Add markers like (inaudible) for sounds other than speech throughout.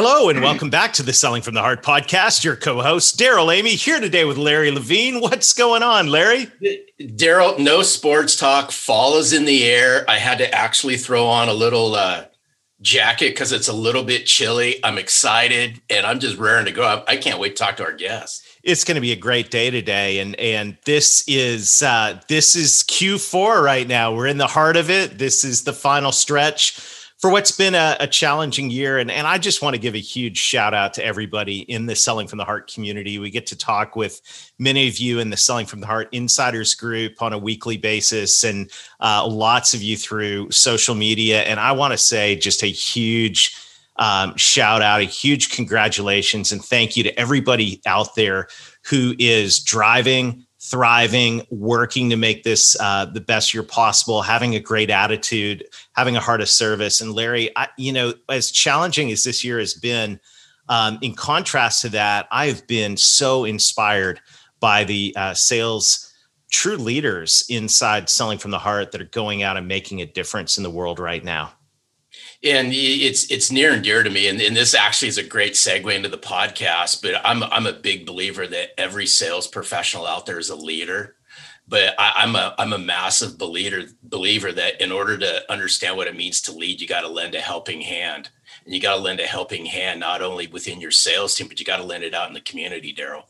Hello and welcome back to the Selling from the Heart podcast. Your co-host Darrell Amy here today with Larry Levine. What's going on, Larry? Darrell, no sports talk. Fall is in the air. I had to actually throw on a little uh, jacket because it's a little bit chilly. I'm excited and I'm just raring to go. I can't wait to talk to our guests. It's going to be a great day today, and and this is uh, this is Q4 right now. We're in the heart of it. This is the final stretch for what's been a, a, challenging year. And, and I just want to give a huge shout out to everybody in the Selling from the Heart community. We get to talk with many of you in the Selling from the Heart Insiders group on a weekly basis, and uh, lots of you through social media. And I want to say just a huge um, shout out, a huge congratulations, and thank you to everybody out there who is driving thriving, working to make this uh, the best year possible, having a great attitude, having a heart of service. And Larry, I, you know, as challenging as this year has been, um, in contrast to that, I've been so inspired by the uh, sales true leaders inside selling from the heart that are going out and making a difference in the world right now and it's it's near and dear to me. And, and this actually is a great segue into the podcast but i'm i'm a big believer that every sales professional out there is a leader. But I, am a i'm a massive believer believer that in order to understand what it means to lead you got to lend a helping hand. And you got to lend a helping hand not only within your sales team but you got to lend it out in the community darrell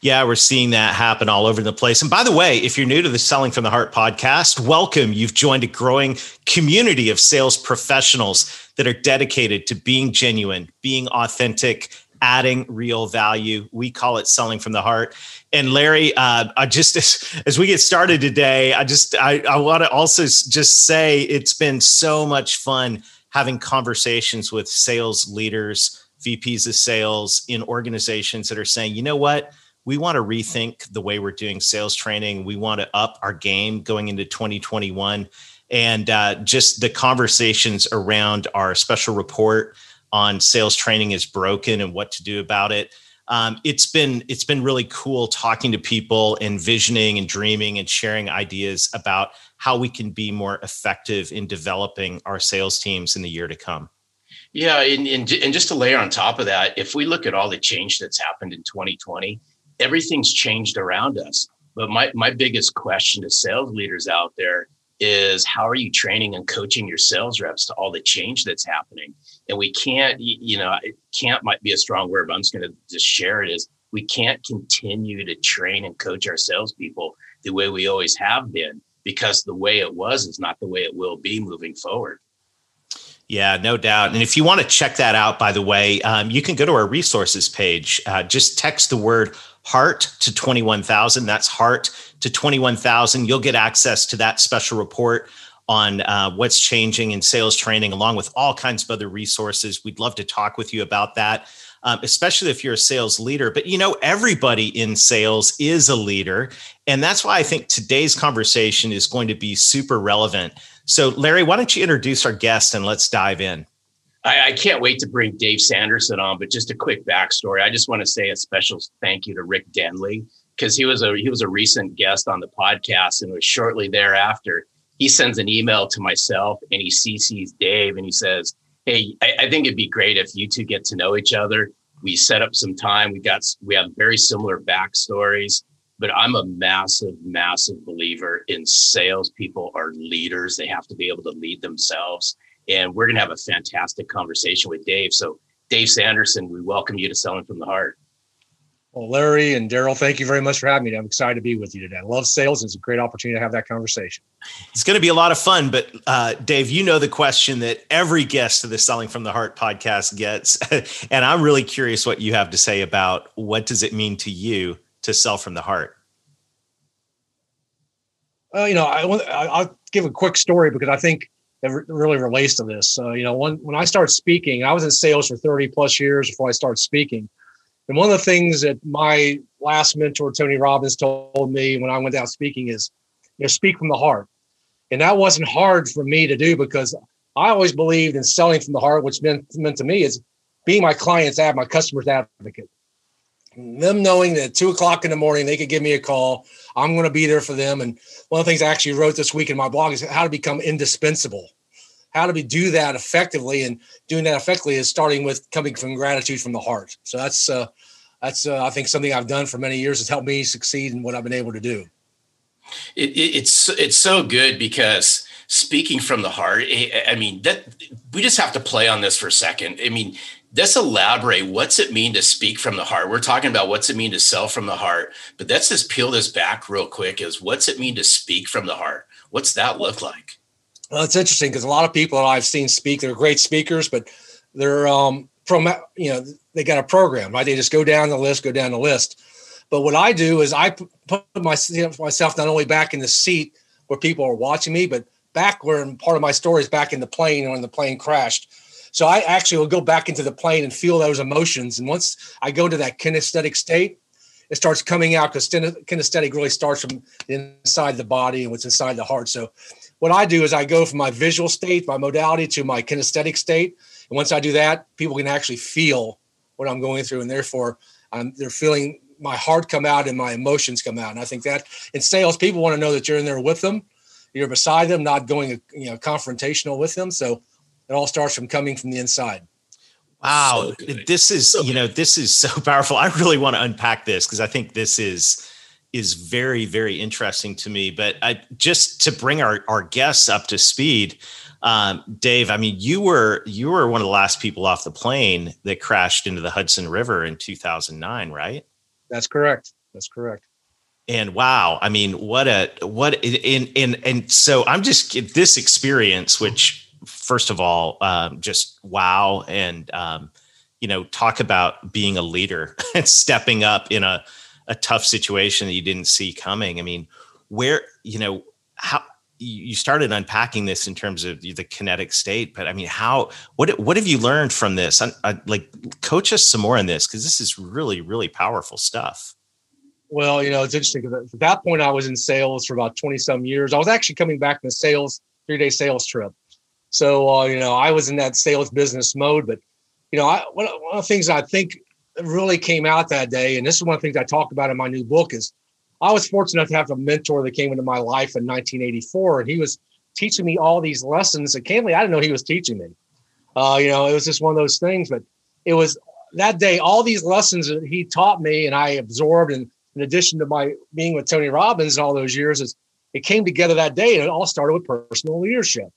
yeah, we're seeing that happen all over the place. And by the way, if you're new to the Selling from the Heart podcast, welcome. You've joined a growing community of sales professionals that are dedicated to being genuine, being authentic, adding real value. We call it selling from the heart. And Larry, uh, I just as, (laughs) as, we get started today, I just I, I want to also just say it's been so much fun having conversations with sales leaders, VPs of sales in organizations that are saying, you know what we want to rethink the way we're doing sales training. We want to up our game going into 2021. And uh, just the conversations around our special report on sales training is broken and what to do about it. Um, it's been it's been really cool talking to people, envisioning and dreaming and sharing ideas about how we can be more effective in developing our sales teams in the year to come. Yeah, and, and, and just to layer on top of that, if we look at all the change that's happened in 2020, everything's changed around us. But my, my biggest question to sales leaders out there is how are you training and coaching your sales reps to all the change that's happening? And we can't, you know, can't might be a strong word, but I'm just going to just share it is we can't continue to train and coach our salespeople the way we always have been because the way it was is not the way it will be moving forward. Yeah, no doubt. And if you want to check that out, by the way, um, you can go to our resources page. Uh, just text the word heart to 21,000. That's heart to 21,000. You'll get access to that special report on uh, what's changing in sales training, along with all kinds of other resources. We'd love to talk with you about that. Um, especially if you're a sales leader. But you know, everybody in sales is a leader. And that's why I think today's conversation is going to be super relevant. So, Larry, why don't you introduce our guest and let's dive in? I, I, can't wait to bring Dave Sanderson on, but just a quick backstory. I just want to say a special thank you to Rick Denley because he was a he was a recent guest on the podcast, and was shortly thereafter he sends an email to myself and he CCs Dave and he says, "Hey, I, I think it'd be great if you two get to know each other. We set up some time. We got we have very similar backstories." but I'm a massive, massive believer in salespeople are leaders. They have to be able to lead themselves. And we're going to have a fantastic conversation with Dave. So, Dave Sanderson, we welcome you to Selling from the Heart. Well, Larry and Daryl, thank you very much for having me. I'm excited to be with you today. I love sales. It's a great opportunity to have that conversation. It's going to be a lot of fun. But, uh, Dave, you know the question that every guest of the Selling from the Heart podcast gets. (laughs) and I'm really curious what you have to say about what does it mean to you to sell from the heart? Uh, you know, I, I'll give a quick story because I think it really relates to this. Uh, you know, when, when I started speaking, I was in sales for 30 plus years before I started speaking. And one of the things that my last mentor, Tony Robbins, told me when I went out speaking is, you know, speak from the heart. And that wasn't hard for me to do because I always believed in selling from the heart, which meant, meant to me is being my client's ad, my customer's advocate. Them knowing that two o'clock in the morning they could give me a call, I'm going to be there for them. And one of the things I actually wrote this week in my blog is how to become indispensable. How do we do that effectively, and doing that effectively is starting with coming from gratitude from the heart. So that's uh, that's uh, I think something I've done for many years has helped me succeed in what I've been able to do. It, it, it's it's so good because speaking from the heart, I mean that we just have to play on this for a second. I mean, let's elaborate. What's it mean to speak from the heart? We're talking about what's it mean to sell from the heart, but let's just peel this back real quick. Is what's it mean to speak from the heart? What's that look like? Well, it's interesting because a lot of people that I've seen speak, they're great speakers, but they're um, from you know they got a program, right? They just go down the list, go down the list. But what I do is I put myself not only back in the seat where people are watching me, but back where part of my story is back in the plane when the plane crashed. So I actually will go back into the plane and feel those emotions. And once I go to that kinesthetic state, it starts coming out because kinesthetic really starts from inside the body and what's inside the heart. So what I do is I go from my visual state, my modality to my kinesthetic state. And once I do that, people can actually feel what I'm going through. And therefore, um, they're feeling my heart come out and my emotions come out. And I think that in sales, people want to know that you're in there with them, you're beside them, not going you know confrontational with them. So it all starts from coming from the inside. Wow, so this is so you know this is so (laughs) powerful. I really want to unpack this because I think this is is very very interesting to me. But I just to bring our our guests up to speed. Um, Dave, I mean, you were you were one of the last people off the plane that crashed into the Hudson River in 2009, right? That's correct. That's correct. And wow, I mean, what a what in in and so I'm just this experience, which first of all, um, just wow. And, um, you know, talk about being a leader (laughs) and stepping up in a, a tough situation that you didn't see coming. I mean, where, you know, how, you started unpacking this in terms of the kinetic state, but I mean, how what what have you learned from this? I, I, like, coach us some more on this because this is really really powerful stuff. Well, you know, it's interesting because at that point I was in sales for about twenty some years. I was actually coming back from a sales three day sales trip, so, uh, you know, I was in that sales business mode, but, you know, I, one, of the things I think really came out that day, and this is one of the things I talk about in my new book is I was fortunate enough to have a mentor that came into my life in 1984, and he was teaching me all these lessons. And candidly, I didn't know he was teaching me. Uh, you know, it was just one of those things, but it was that day, all these lessons that he taught me and I absorbed. And in addition to my being with Tony Robbins all those years, is it came together that day and it all started with personal leadership.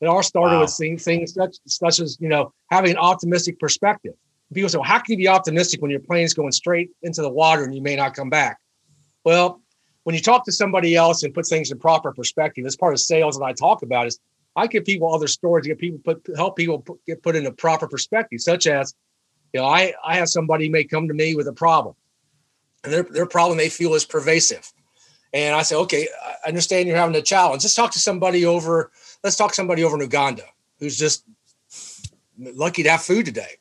It all started wow. with seeing things such, such as, you know, having an optimistic perspective. People say, well, how can you be optimistic when your plane's going straight into the water and you may not come back? Well, when you talk to somebody else and put things in proper perspective, as part of sales that I talk about is I give people other stories, get people put help people put, get put into proper perspective, such as, you know, I I have somebody may come to me with a problem, and their their problem they feel is pervasive, and I say, okay, I understand you're having a challenge. Let's talk to somebody over let's talk somebody over in Uganda who's just lucky to have food today.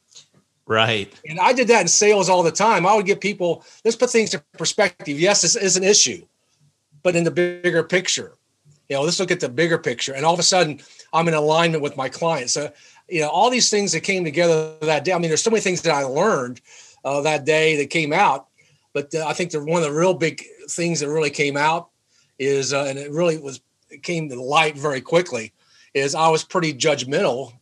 Right. And I did that in sales all the time. I would get people, let's put things in perspective. Yes, this is an issue, but in the bigger picture, you know, let's look at the bigger picture. And all of a sudden, I'm in alignment with my clients. So, you know, all these things that came together that day. I mean, there's so many things that I learned uh, that day that came out. But uh, I think the, one of the real big things that really came out is, uh, and it really was came to light very quickly is I was pretty judgmental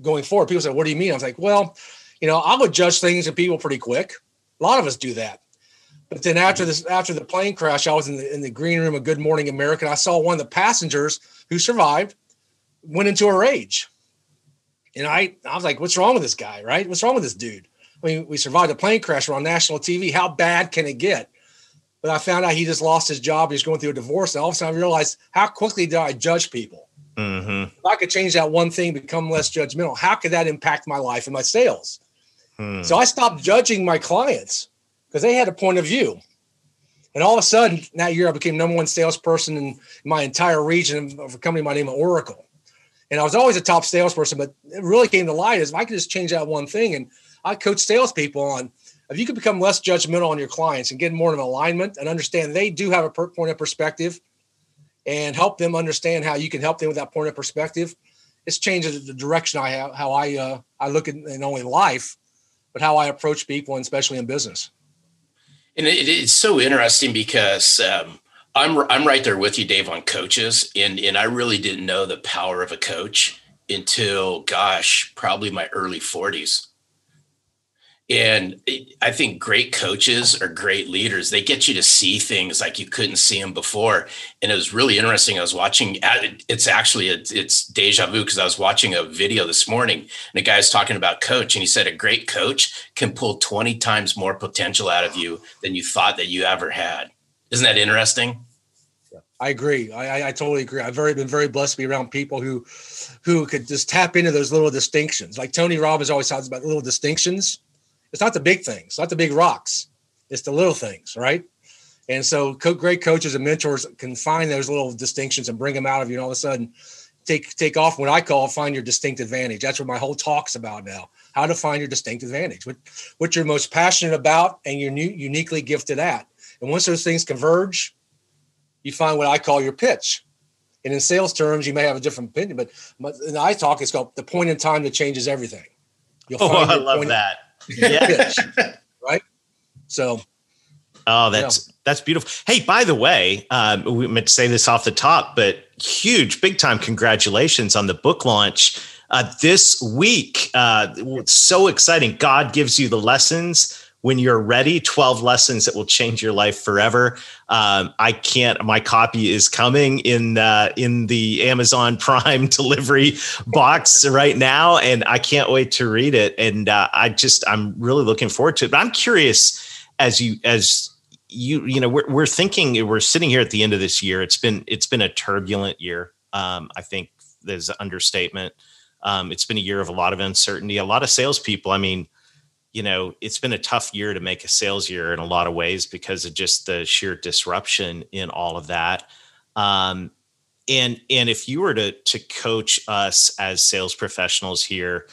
going forward. People said, What do you mean? I was like, Well, you know, I would judge things and people pretty quick. A lot of us do that. But then after this, after the plane crash, I was in the in the green room of Good Morning America. And I saw one of the passengers who survived went into a rage. And I, I was like, what's wrong with this guy? Right? What's wrong with this dude? I mean, we survived a plane crash. We're on national TV. How bad can it get? But I found out he just lost his job. He's going through a divorce. And all of a sudden I realized how quickly did I judge people? Mm-hmm. If I could change that one thing, become less judgmental, how could that impact my life and my sales? Hmm. So I stopped judging my clients because they had a point of view. And all of a sudden, that year I became number one salesperson in my entire region of a company by the name of Oracle. And I was always a top salesperson, but it really came to light is if I could just change that one thing. And I coach salespeople on if you could become less judgmental on your clients and get more of alignment and understand they do have a point of perspective and help them understand how you can help them with that point of perspective, it's changed the direction I have, how I uh, I look at in only life, but how I approach people and especially in business. And it, it's so interesting because um, I'm I'm right there with you, Dave, on coaches, and and I really didn't know the power of a coach until gosh, probably my early 40s. And I think great coaches are great leaders. They get you to see things like you couldn't see them before. And it was really interesting. I was watching, it's actually, it's deja vu because I was watching a video this morning and the guy's talking about coach. And he said, a great coach can pull 20 times more potential out of you than you thought that you ever had. Isn't that interesting? I agree. I, I, totally agree. I've very been very blessed to be around people who who could just tap into those little distinctions. Like Tony Robbins always talks about little distinctions. It's not the big things, not the big rocks. It's the little things, right? And so great coaches and mentors can find those little distinctions and bring them out of you. And all of a sudden, take take off what I call find your distinct advantage. That's what my whole talk's about now. How to find your distinct advantage, what what you're most passionate about, and you're new, uniquely gifted at. And once those things converge, you find what I call your pitch. And in sales terms, you may have a different opinion, but in I talk, it's called the point in time that changes everything. You'll oh, (laughs) I love that. Yeah. (laughs) right. So. Oh, that's that's beautiful. Hey, by the way, um, we meant to say this off the top, but huge, big time congratulations on the book launch uh, this week. Uh, so exciting! God gives you the lessons when you're ready 12 lessons that will change your life forever. Um, i can't my copy is coming in uh, in the amazon (laughs) prime delivery box right now and i can't wait to read it. And uh, i just i'm really looking forward to it. But i'm curious as you as you you know we're, we're thinking we're sitting here at the end of this year. It's been it's been a turbulent year. Um, i think there's an understatement. Um, it's been a year of a lot of uncertainty a lot of salespeople. I mean you know, it's been a tough year to make a sales year in a lot of ways because of just the sheer disruption in all of that. Um, and and if you were to to coach us as sales professionals here,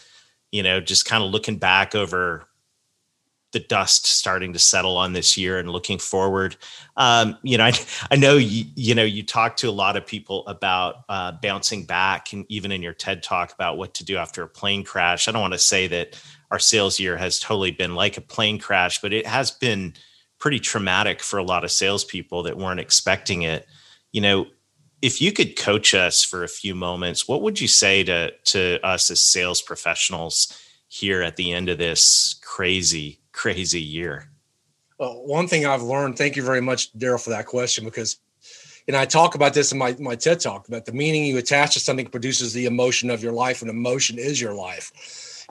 you know, just kind of looking back over the dust starting to settle on this year and looking forward. Um, you know, (laughs) I, I know you, you know you talk to a lot of people about uh, bouncing back, and even in your TED talk about what to do after a plane crash. I don't want to say that our sales year has totally been like a plane crash, but it has been pretty traumatic for a lot of salespeople that weren't expecting it. You know, if you could coach us for a few moments, what would you say to to us as sales professionals here at the end of this crazy, crazy year? Well, one thing I've learned, thank you very much, Darrell, for that question, because and I talk about this in my, my TED talk about the meaning you attach to something produces the emotion of your life, and emotion is your life.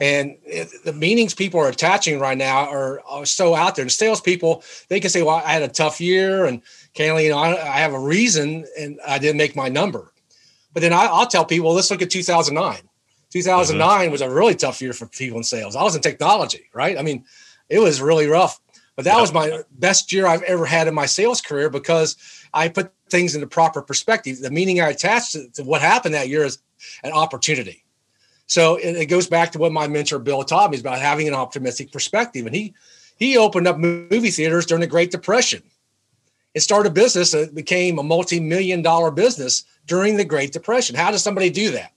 And the meanings people are attaching right now are, are so out there. And salespeople, they can say, "Well, I had a tough year, and Kaylee, you know, I, I, have a reason, and I didn't make my number." But then I, will tell people, "Let's look at 2009. 2009 mm-hmm. was a really tough year for people in sales. I was in technology, right? I mean, it was really rough. But that was my best year I've ever had in my sales career because I put things into proper perspective. The meaning I attached to, to what happened that year is an opportunity so it, goes back to what my mentor Bill taught me is about having an optimistic perspective. And he he opened up movie theaters during the Great Depression. It started a business that became a multi-million dollar business during the Great Depression. How does somebody do that?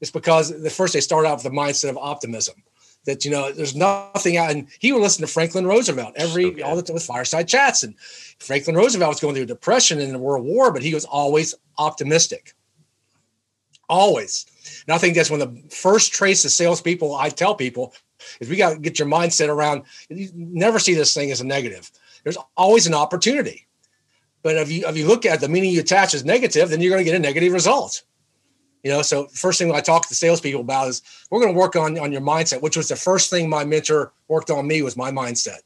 It's because the first they start out with the mindset of optimism. That you know, there's nothing out, and he would listen to Franklin Roosevelt every okay. all the time with fireside chats. And Franklin Roosevelt was going through a depression in the World War, but he was always optimistic. Always. And I think that's one of the first traits of salespeople I tell people is we got to get your mindset around. You never see this thing as a negative. There's always an opportunity. But if you if you look at the meaning you attach as negative, then you're going to get a negative result. You know, so first thing I talk to salespeople about is we're going to work on on your mindset, which was the first thing my mentor worked on me was my mindset.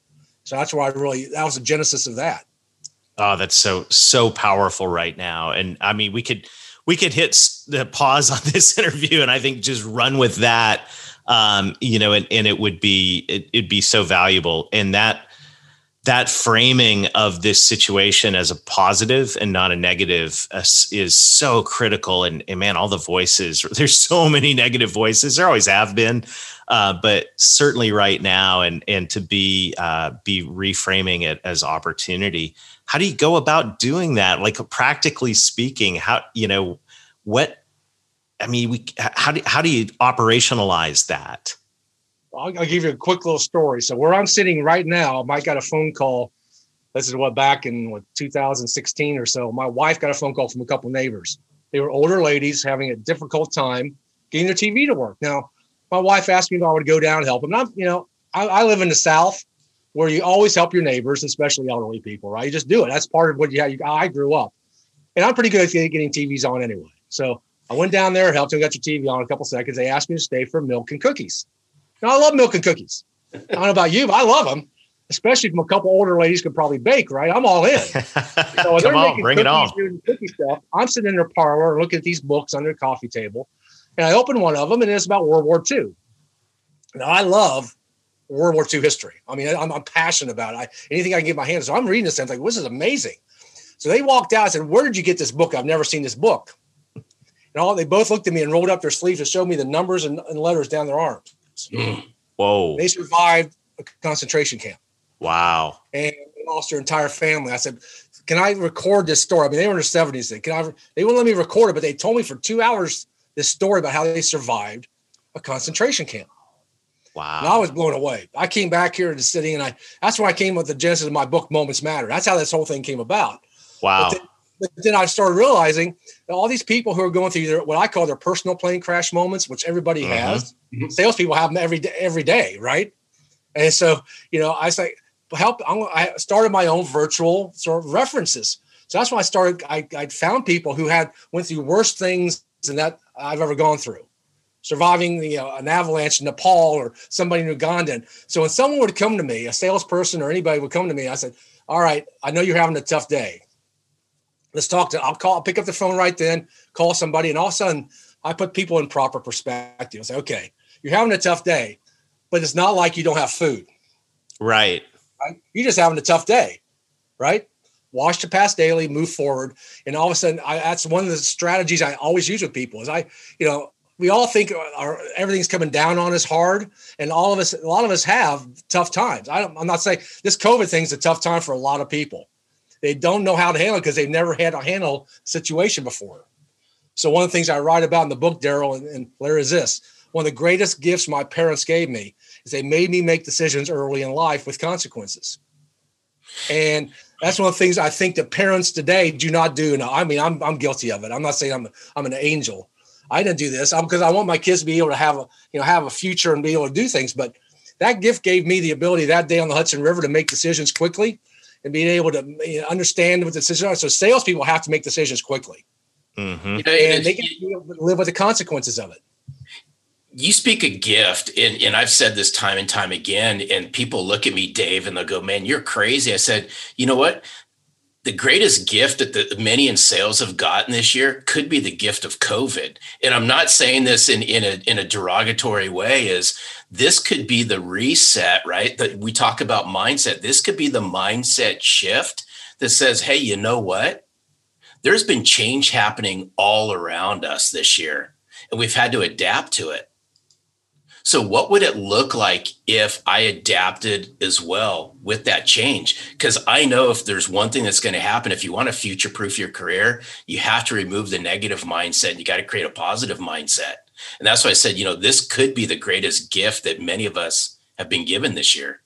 So that's why I really that was the genesis of that. Oh, that's so so powerful right now. And I mean, we could we could hit the pause on (laughs) this interview and I think just run with that. Um, you know, and, and it would be it, it'd be so valuable. And that that framing of this situation as a positive and not a negative uh, is so critical. And, and, man, all the voices, (laughs) there's so many negative voices. There always have been, uh, but certainly right now, and and to be uh, be reframing it as opportunity. How do you go about doing that? Like practically speaking, how you know what? I mean, we how do how do you operationalize that? I'll, I'll, give you a quick little story. So where I'm sitting right now, Mike got a phone call. This is what back in what 2016 or so. My wife got a phone call from a couple neighbors. They were older ladies having a difficult time getting their TV to work. Now, my wife asked me if I would go down and help them. I'm, you know, I, I live in the South where you always help your neighbors, especially elderly people, right? You just do it. That's part of what you, you I grew up, and I'm pretty good at getting TVs on anyway. So I went down there, helped them, get your TV on a couple seconds. They asked me to stay for milk and cookies. Now, I love milk and cookies. I don't know about you, but I love them, especially from a couple older ladies could probably bake, right? I'm all in. (laughs) So Come on, bring it on. Doing cookie stuff. I'm sitting in their parlor looking at these books on their coffee table. And I open one of them and it's about World War II. Now, I love World War II history. I mean, I'm, I'm passionate about it. I, anything I can get my hands on. So I'm reading this and I'm like, this is amazing. So they walked out and said, Where did you get this book? I've never seen this book. And all they both looked at me and rolled up their sleeves and showed me the numbers and, and letters down their arms. Mm. Whoa. They survived a concentration camp. Wow. And they lost their entire family. I said, Can I record this story? I mean, they were in their 70s. They, can I, they wouldn't let me record it, but they told me for two hours this story about how they survived a concentration camp. Wow. And I was blown away. I came back here to the city and I that's when I came with the genesis of my book, Moments Matter. That's how this whole thing came about. Wow. But then, but then I started realizing all these people who are going through their what I call their personal plane crash moments, which everybody mm-hmm. has. Mm-hmm. Salespeople have them every day, every day, right? And so, you know, I say, help. I'm, I started my own virtual sort of references. So that's why I started. I, I found people who had went through worse things than that I've ever gone through, surviving the, know, an avalanche in Nepal or somebody in Uganda. And So when someone would come to me, a salesperson or anybody would come to me, I said, "All right, I know you're having a tough day. Let's talk to. I'll call. I'll pick up the phone right then, call somebody, and all of a sudden, I put people in proper perspective. I say, okay, you're having a tough day, but it's not like you don't have food. Right. Right. You're just having a tough day, right? Wash the past daily, move forward, and all of a sudden, I, that's one of the strategies I always use with people. Is I, you know, we all think our, everything's coming down on us hard, and all of us, a lot of us have tough times. I am not saying this COVID thing is a tough time for a lot of people. They don't know how to handle it because they've never had to handle situation before. So one of the things I write about in the book, Darrell and, and Larry, is this: one of the greatest gifts my parents gave me is they made me make decisions early in life with consequences. And that's one of the things I think that parents today do not do. Now, I mean, I'm, I'm guilty of it. I'm not saying I'm, I'm an angel. I didn't do this because I want my kids to be able to have a, you know, have a future and be able to do things. But that gift gave me the ability that day on the Hudson River to make decisions quickly and being able to you know, understand what the decisions are. So salespeople have to make decisions quickly. Mm-hmm. And they get to live with the consequences of it you speak a gift and, and i've said this time and time again and people look at me dave and they'll go man you're crazy i said you know what the greatest gift that the many in sales have gotten this year could be the gift of covid. And i'm not saying this in, in a in a derogatory way is this could be the reset right? That we talk about mindset. This could be the mindset shift that says hey you know what? There's been change happening all around us this year and we've had to adapt to it so, what would it look like if I adapted as well with that change? Because I know if there's one thing that's going to happen, if you want to future proof your career, you have to remove the negative mindset. You got to create a positive mindset. And that's why I said, you know, this could be the greatest gift that many of us have been given this year.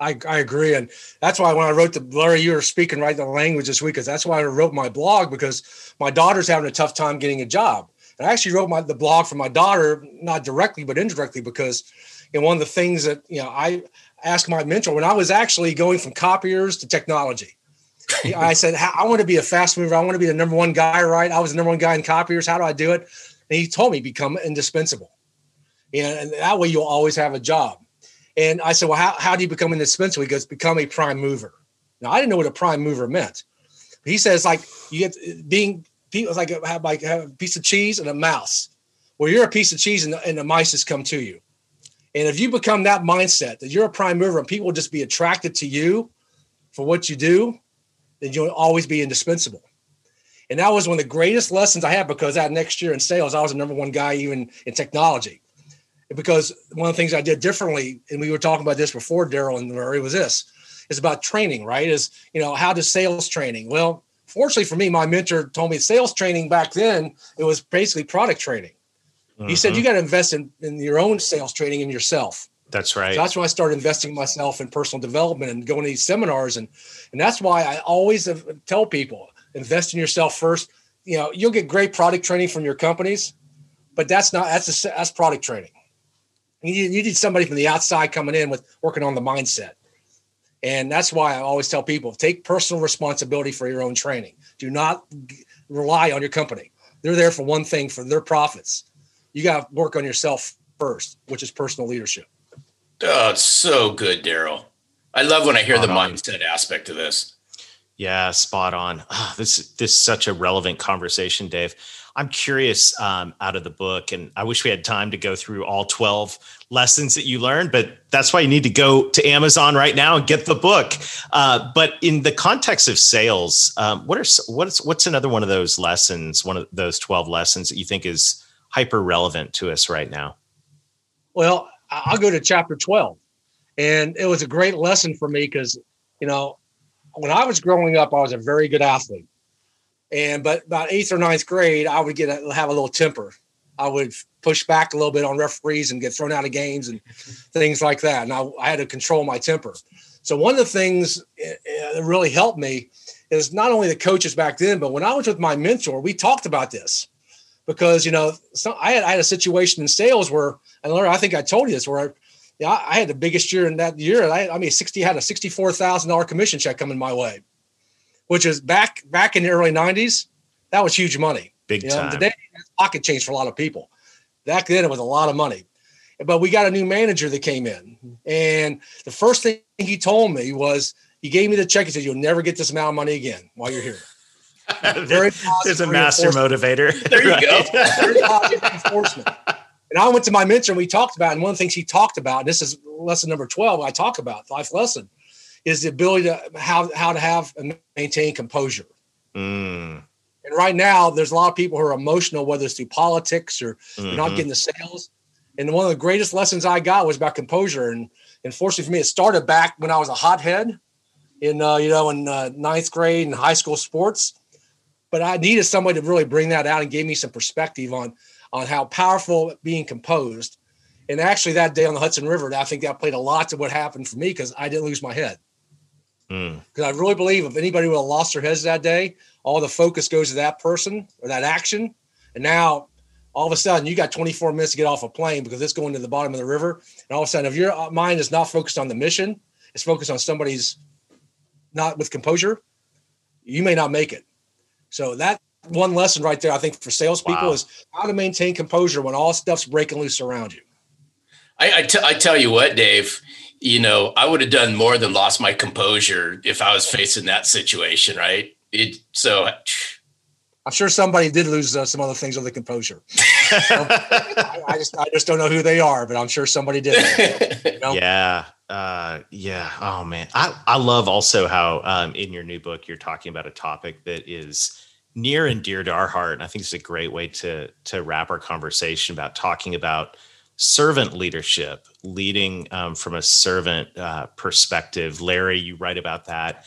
I, I agree. And that's why when I wrote the Larry, you were speaking right the language this week, because that's why I wrote my blog because my daughter's having a tough time getting a job. And I actually wrote my the blog for my daughter, not directly but indirectly, because you know one of the things that you know I asked my mentor when I was actually going from copiers to technology. I (laughs) said, I want to be a fast mover. I want to be the number one guy, right? I was the number one guy in copiers. How do I do it? And he told me become indispensable. And that way you'll always have a job. And I said, Well, how, how do you become indispensable? He goes, become a prime mover. Now I didn't know what a prime mover meant. But He says, like you get being people like uh, have like have a piece of cheese and a mouse. Well, you're a piece of cheese and the, and the mice just come to you. And if you become that mindset that you're a prime mover and people will just be attracted to you, for what you do, then you'll always be indispensable. And that was one of the greatest lessons I had because that next year in sales, I was the number one guy even in technology. Because one of the things I did differently, and we were talking about this before, Darrell and Murray, was this is about training, right? Is you know, how does sales training? Well, fortunately for me, my mentor told me sales training back then, it was basically product training. Mm-hmm. He said, you got to invest in, in your own sales training in yourself. That's right. So that's when I started investing myself in personal development and going to these seminars. And, and that's why I always tell people invest in yourself first. You know, you'll get great product training from your companies, but that's not, that's, a, that's product training. You need, you need somebody from the outside coming in with working on the mindset. And that's why I always tell people take personal responsibility for your own training. Do not rely on your company. They're there for one thing, for their profits. You got to work on yourself first, which is personal leadership. Oh, it's so good, Darrell. I love when I hear the mindset aspect of this. Yeah, spot on. Oh, (sighs) this this is such a relevant conversation, Dave. I'm curious um, out of the book, and I wish we had time to go through all 12 lessons that you learned, but that's why you need to go to Amazon right now and get the book. Uh, but in the context of sales, um, what are what's what's another one of those lessons, one of those 12 lessons that you think is hyper relevant to us right now? Well, I'll go to chapter 12. And it was a great lesson for me because, you know, when I was growing up, I was a very good athlete. And but about eighth or ninth grade, I would get a, have a little temper. I would push back a little bit on referees and get thrown out of games and (laughs) things like that. And I, I had to control my temper. So one of the things eh, eh, that really helped me is not only the coaches back then, but when I was with my mentor, we talked about this because you know so I had I had a situation in sales where and I think I told you this where I, yeah, I had the biggest year in that year. I, I mean, sixty had a sixty four thousand dollar commission check coming my way which is back back in the early 90s, that was huge money. Big you know, time. Today, pocket change for a lot of people. Back then, it was a lot of money. But we got a new manager that came in. And the first thing he told me was, he gave me the check. He said, You'll never get this amount of money again while you're here. (laughs) Very There's a master motivator. There you go. (laughs) Very positive enforcement. And I went to my mentor and we talked about, and one of the things he talked about, and this is lesson number 12, I talk about life lesson, is the ability to how how to have and maintain composure. Mm. And right now, there's a lot of people who are emotional, whether it's through politics or mm-hmm. not getting the sales. And one of the greatest lessons I got was about composure. And unfortunately for me, it started back when I was a hothead in uh, you know in uh, ninth grade and high school sports. But I needed somebody to really bring that out and give me some perspective on on how powerful being composed. And actually, that day on the Hudson River, I think that played a lot to what happened for me because I didn't lose my head. Because mm. I really believe if anybody would have lost their heads that day, all the focus goes to that person or that action. And now all of a sudden you got 24 minutes to get off a plane because it's going to the bottom of the river. And all of a sudden, if your mind is not focused on the mission, it's focused on somebody's not with composure, you may not make it. So that one lesson right there, I think for salespeople wow. is how to maintain composure when all stuff's breaking loose around you. I, I, t- I tell you what, Dave, you know, I would have done more than lost my composure if I was facing that situation, right? It so. I'm sure somebody did lose uh, some other things with the composure. (laughs) I, I, just I just don't know who they are, but I'm sure somebody did. You know? Yeah. Uh, yeah. Oh man. I, I love also how um, in your new book you're talking about a topic that is near and dear to our heart. And I think it's a great way to to wrap our conversation about talking about servant leadership, leading um, from a servant uh, perspective. Larry, you write about that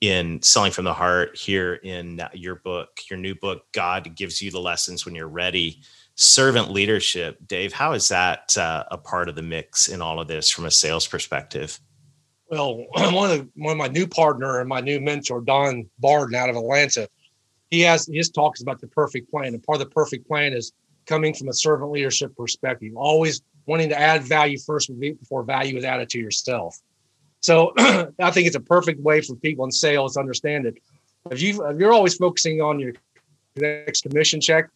in Selling from the Heart here in your book, your new book, God Gives You the Lessons When You're Ready. Servant leadership. Dave, how is that uh, a part of the mix in all of this from a sales perspective? Well, (clears throat) one of the, one of my new partner and my new mentor, Don Barden out of Atlanta, he has his talks about the perfect plan. And part of the perfect plan is coming from a servant leadership perspective, always wanting to add value first before value is added to yourself. So (clears throat) I think it's a perfect way for people in sales to understand it. If you if you're always focusing on your next commission check,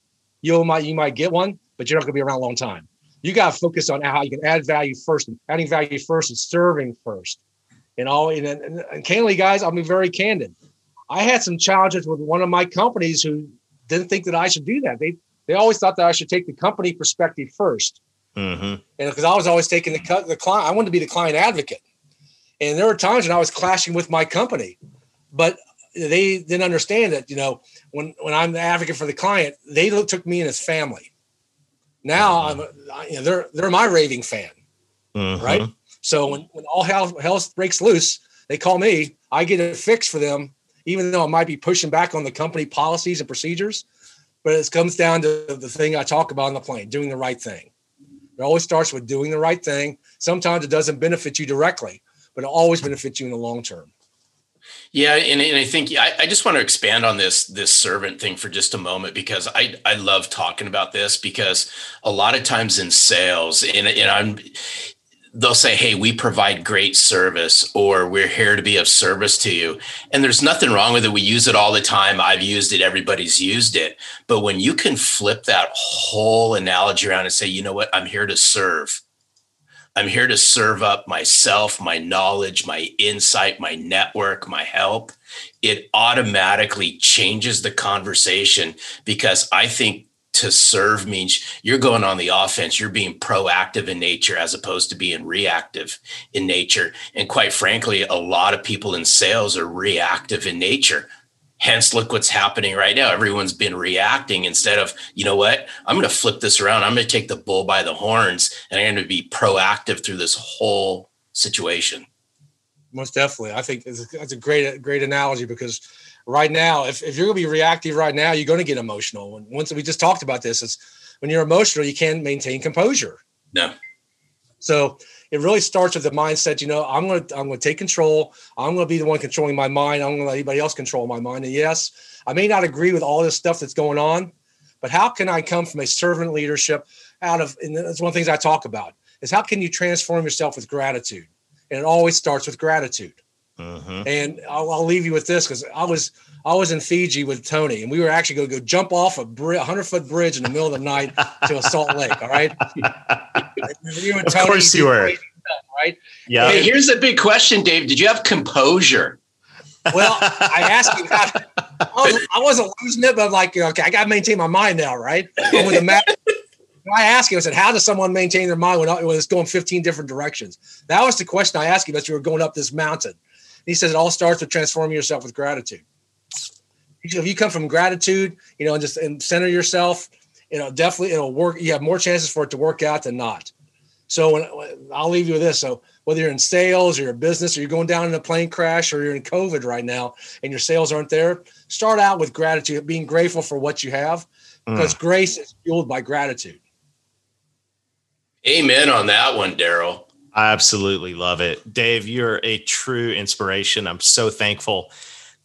you might you might get one, but you're not going to be around a long time. You got to focus on how you can add value first, and adding value first and serving first. And all and, and, and candidly, guys, I'll be very candid. I had some challenges with one of my companies who didn't think that I should do that. They they always thought that I should take the company perspective 1st mm-hmm. And because I was always taking the the client, I wanted to be the client advocate. And there were times when I was clashing with my company, but they didn't understand that, you know, when, when I'm the advocate for the client, they took me in as family. Now I'm, you know, they're, they're my raving fan. Mm-hmm. Right. So when, when all hell, hell breaks loose, they call me, I get it fixed for them, even though I might be pushing back on the company policies and procedures. But it comes down to the thing I talk about on the plane, doing the right thing. It always starts with doing the right thing. Sometimes it doesn't benefit you directly, but it always benefits you in the long term. Yeah, and, and I think I, I, just want to expand on this this servant thing for just a moment because I I love talking about this because a lot of times in sales and, and I'm they'll say, Hey, we provide great service, or we're here to be of service to you. And there's nothing wrong with it. We use it all the time. I've used it, everybody's used it. But when you can flip that whole analogy around and say, you know what, I'm here to serve. I'm here to serve up myself, my knowledge, my insight, my network, my help. It automatically changes the conversation because I think to serve means you're going on the offense. You're being proactive in nature as opposed to being reactive in nature. And quite frankly, a lot of people in sales are reactive in nature. Hence, look what's happening right now. Everyone's been reacting instead of, you know what? I'm going to flip this around. I'm going to take the bull by the horns and I'm going to be proactive through this whole situation. Most definitely. I think that's a great, great analogy because right now, if, if you're going to be reactive right now, you're going to get emotional. And once we just talked about this, is when you're emotional, you can't maintain composure. No. So it really starts with the mindset, you know, I'm going to, I'm going to take control. I'm going to be the one controlling my mind. I'm going to let anybody else control my mind. And yes, I may not agree with all this stuff that's going on, but how can I come from a servant leadership out of, and that's one of the things I talk about is how can you transform yourself with gratitude? And it always starts with gratitude. Mm-hmm. And I'll, I'll, leave you with this because I was I was in Fiji with Tony, and we were actually going to go jump off a hundred foot bridge in the middle of the night to a Salt Lake. All right, (laughs) you and Tony of course you were. Stuff, right? Yeah. Hey, here's the big question, Dave. Did you have composure? Well, I asked you. I, was, not losing it, but I'm like, okay, I got to maintain my mind now, right? with the map. I asked you, I said, how does someone maintain their mind when, when it's going 15 different directions? That was the question I asked you as we were going up this mountain. He says it all starts with transforming yourself with gratitude. If you come from gratitude, you know, and just and center yourself, you know, definitely it'll work. You have more chances for it to work out than not. So when, when, I'll leave you with this. So whether you're in sales or your business or you're going down in a plane crash or you're in COVID right now and your sales aren't there, start out with gratitude, being grateful for what you have because mm. grace is fueled by gratitude. Amen on that one, Darrell. I absolutely love it. Dave, you're a true inspiration. I'm so thankful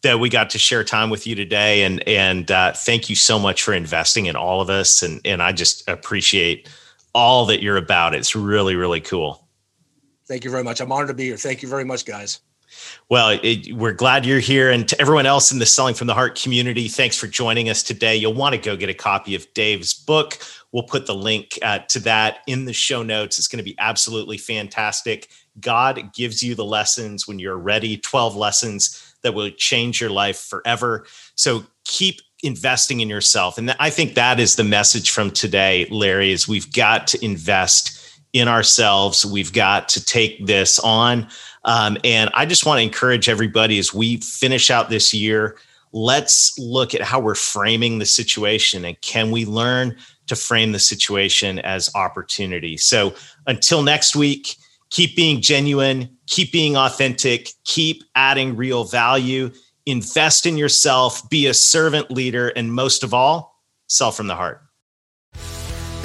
that we got to share time with you today. And and uh, thank you so much for investing in all of us. And and I just appreciate all that you're about. It's really, really cool. Thank you very much. I'm honored to be here. Thank you very much, guys. Well, it, we're glad you're here. And to everyone else in the Selling from the Heart community, thanks for joining us today. You'll want to go get a copy of Dave's book. We'll put the link uh, to that in the show notes. It's going to be absolutely fantastic. God gives you the lessons when you're ready 12 lessons that will change your life forever. So keep investing in yourself. And I think that is the message from today, Larry, is we've got to invest in ourselves. We've got to take this on. Um, and I just want to encourage everybody as we finish out this year, let's look at how we're framing the situation and can we learn to frame the situation as opportunity. So until next week, keep being genuine, keep being authentic, keep adding real value, invest in yourself, be a servant leader, and most of all, sell from the heart.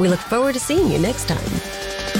We look forward to seeing you next time.